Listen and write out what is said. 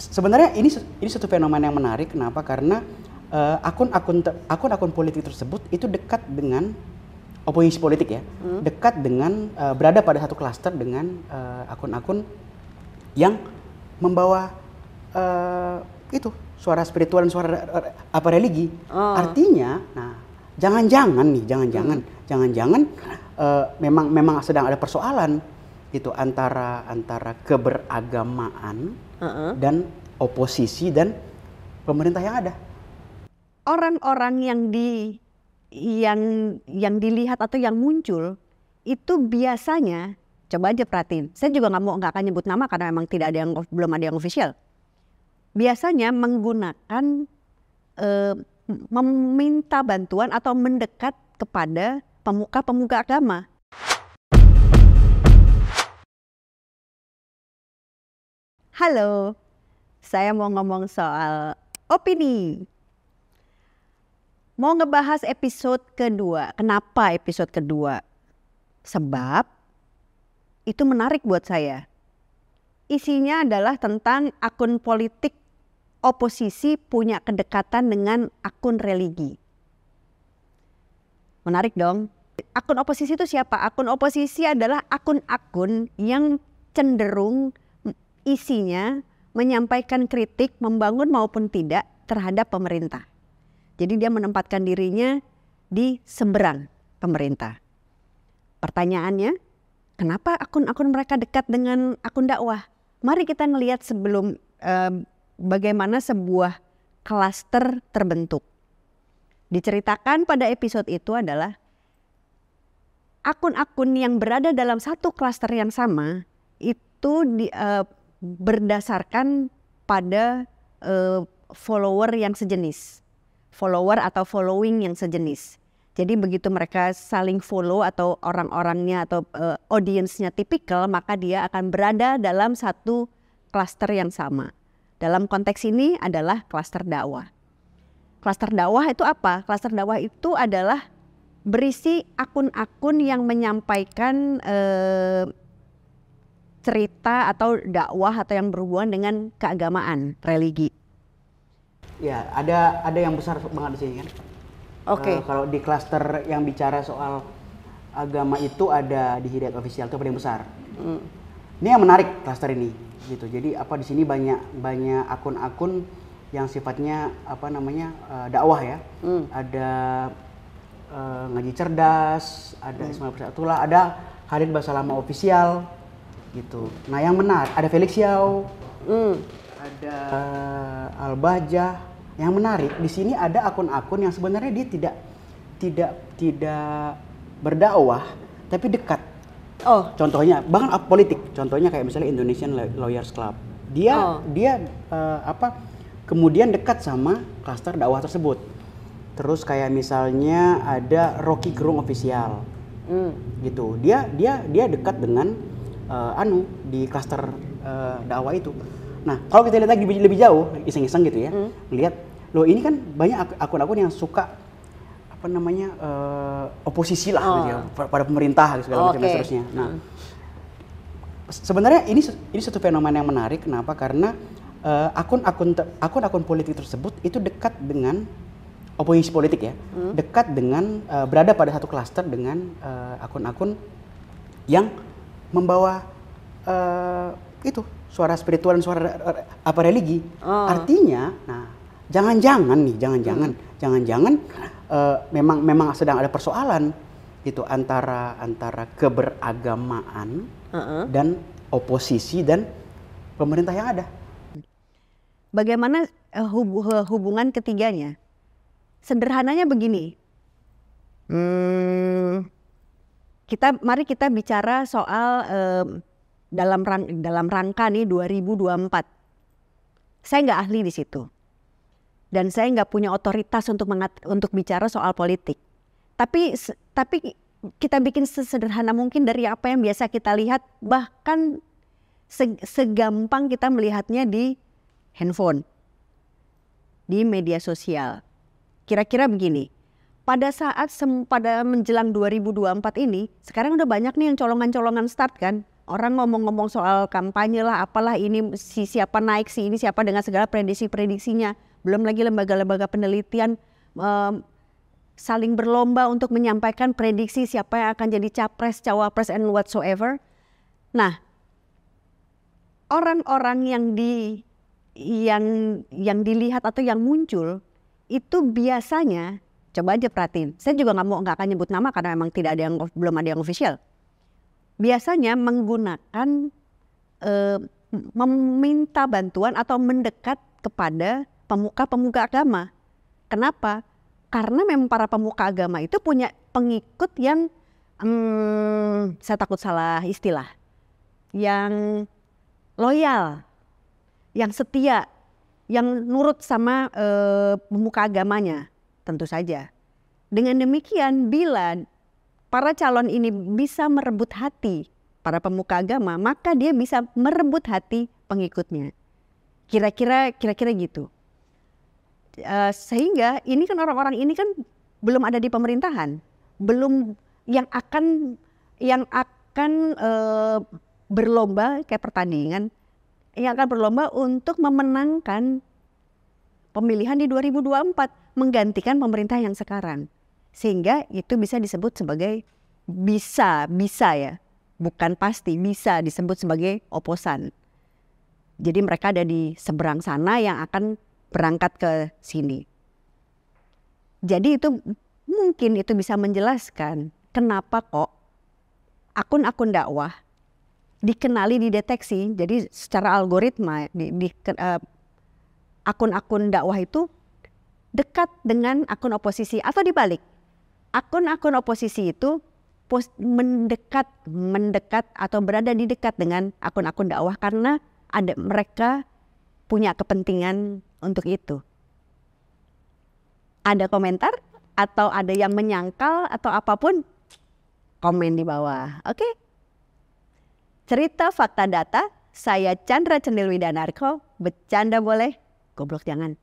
sebenarnya ini ini satu fenomena yang menarik kenapa karena uh, akun-akun akun-akun politik tersebut itu dekat dengan oposisi politik ya hmm. dekat dengan uh, berada pada satu klaster dengan akun-akun uh, yang membawa uh, itu suara spiritual dan suara apa religi oh. artinya nah jangan-jangan nih jangan-jangan hmm. jangan-jangan uh, memang memang sedang ada persoalan gitu antara antara keberagamaan uh -uh. dan oposisi dan pemerintah yang ada. Orang-orang yang di yang yang dilihat atau yang muncul itu biasanya coba aja perhatiin. Saya juga nggak mau nggak akan nyebut nama karena memang tidak ada yang belum ada yang official. Biasanya menggunakan eh, meminta bantuan atau mendekat kepada pemuka-pemuka agama Halo, saya mau ngomong soal opini. Mau ngebahas episode kedua. Kenapa episode kedua? Sebab itu menarik buat saya. Isinya adalah tentang akun politik oposisi punya kedekatan dengan akun religi. Menarik dong. Akun oposisi itu siapa? Akun oposisi adalah akun-akun yang cenderung isinya menyampaikan kritik, membangun maupun tidak terhadap pemerintah. Jadi dia menempatkan dirinya di seberang pemerintah. Pertanyaannya, kenapa akun-akun mereka dekat dengan akun dakwah? Mari kita ngelihat sebelum eh, bagaimana sebuah klaster terbentuk. Diceritakan pada episode itu adalah akun-akun yang berada dalam satu klaster yang sama itu di, uh, berdasarkan pada uh, follower yang sejenis, follower atau following yang sejenis. Jadi begitu mereka saling follow atau orang-orangnya atau uh, audiensnya tipikal, maka dia akan berada dalam satu klaster yang sama. Dalam konteks ini adalah klaster dakwah. Klaster dakwah itu apa? Klaster dakwah itu adalah berisi akun-akun yang menyampaikan uh, cerita atau dakwah atau yang berhubungan dengan keagamaan, religi. Ya, ada ada yang besar banget di sini kan. Oke. Okay. Uh, kalau di klaster yang bicara soal agama itu ada di Hidayat Official itu paling besar. Hmm. Ini yang menarik klaster ini gitu. Jadi apa di sini banyak banyak akun-akun yang sifatnya apa namanya uh, dakwah ya. Hmm. Ada uh, ngaji cerdas, ada hmm. Ismail Persatullah, ada Hadid Basalama Official gitu. Nah yang menarik ada Felix Yao, hmm. ada Al Bajah. Yang menarik di sini ada akun-akun yang sebenarnya dia tidak tidak tidak berdakwah tapi dekat. Oh. Contohnya bahkan politik. Contohnya kayak misalnya Indonesian Lawyers Club. Dia oh. dia uh, apa kemudian dekat sama klaster dakwah tersebut. Terus kayak misalnya ada Rocky Gerung official. Hmm. Gitu. Dia dia dia dekat dengan uh, anu di klaster uh, dakwah itu. Nah, kalau kita lihat lagi lebih, lebih jauh, iseng-iseng gitu ya, hmm. lihat loh ini kan banyak akun-akun yang suka apa namanya uh, oposisi lah oh. gitu ya oh. pada pemerintah gitu, segala oh, macam okay. seterusnya. Nah, hmm. sebenarnya ini ini satu fenomena yang menarik. Kenapa? Karena akun-akun uh, akun-akun politik tersebut itu dekat dengan oposisi politik ya, hmm. dekat dengan uh, berada pada satu klaster dengan akun-akun uh, yang membawa uh, itu suara spiritual dan suara apa religi. Oh. Artinya, nah jangan-jangan nih, jangan-jangan, hmm. jangan-jangan uh, memang memang sedang ada persoalan itu antara antara keberagamaan uh -uh. dan oposisi dan pemerintah yang ada. Bagaimana uh, hub hubungan ketiganya? Sederhananya begini. Hmm, kita mari kita bicara soal um, dalam rang, dalam rangka nih 2024. Saya nggak ahli di situ. Dan saya nggak punya otoritas untuk mengat, untuk bicara soal politik. Tapi tapi kita bikin sesederhana mungkin dari apa yang biasa kita lihat bahkan segampang kita melihatnya di handphone, di media sosial. Kira-kira begini, pada saat sem pada menjelang 2024 ini, sekarang udah banyak nih yang colongan-colongan start kan. orang ngomong-ngomong soal kampanye lah, apalah ini si siapa naik, si ini siapa dengan segala prediksi-prediksinya. Belum lagi lembaga-lembaga penelitian um, saling berlomba untuk menyampaikan prediksi siapa yang akan jadi capres, cawapres, and whatsoever. Nah, orang-orang yang di yang yang dilihat atau yang muncul itu biasanya coba aja perhatiin. Saya juga nggak mau nggak akan nyebut nama karena memang tidak ada yang belum ada yang official. Biasanya menggunakan eh, meminta bantuan atau mendekat kepada pemuka-pemuka agama. Kenapa? Karena memang para pemuka agama itu punya pengikut yang hmm, saya takut salah istilah, yang loyal, yang setia, yang nurut sama uh, pemuka agamanya, tentu saja. Dengan demikian, bila para calon ini bisa merebut hati para pemuka agama, maka dia bisa merebut hati pengikutnya. Kira-kira, kira-kira gitu. Uh, sehingga ini kan orang-orang ini kan belum ada di pemerintahan, belum yang akan yang akan uh, berlomba kayak pertandingan yang akan berlomba untuk memenangkan pemilihan di 2024 menggantikan pemerintah yang sekarang. Sehingga itu bisa disebut sebagai bisa, bisa ya. Bukan pasti, bisa disebut sebagai oposan. Jadi mereka ada di seberang sana yang akan berangkat ke sini. Jadi itu mungkin itu bisa menjelaskan kenapa kok akun-akun dakwah dikenali, dideteksi. Jadi secara algoritma di, di uh, akun-akun dakwah itu dekat dengan akun oposisi atau dibalik. Akun-akun oposisi itu mendekat, mendekat atau berada di dekat dengan akun-akun dakwah karena ada mereka punya kepentingan untuk itu. Ada komentar atau ada yang menyangkal atau apa pun komen di bawah. Oke? Okay? Cerita fakta data, saya Chandra Cendil Widanarko, bercanda boleh, goblok jangan.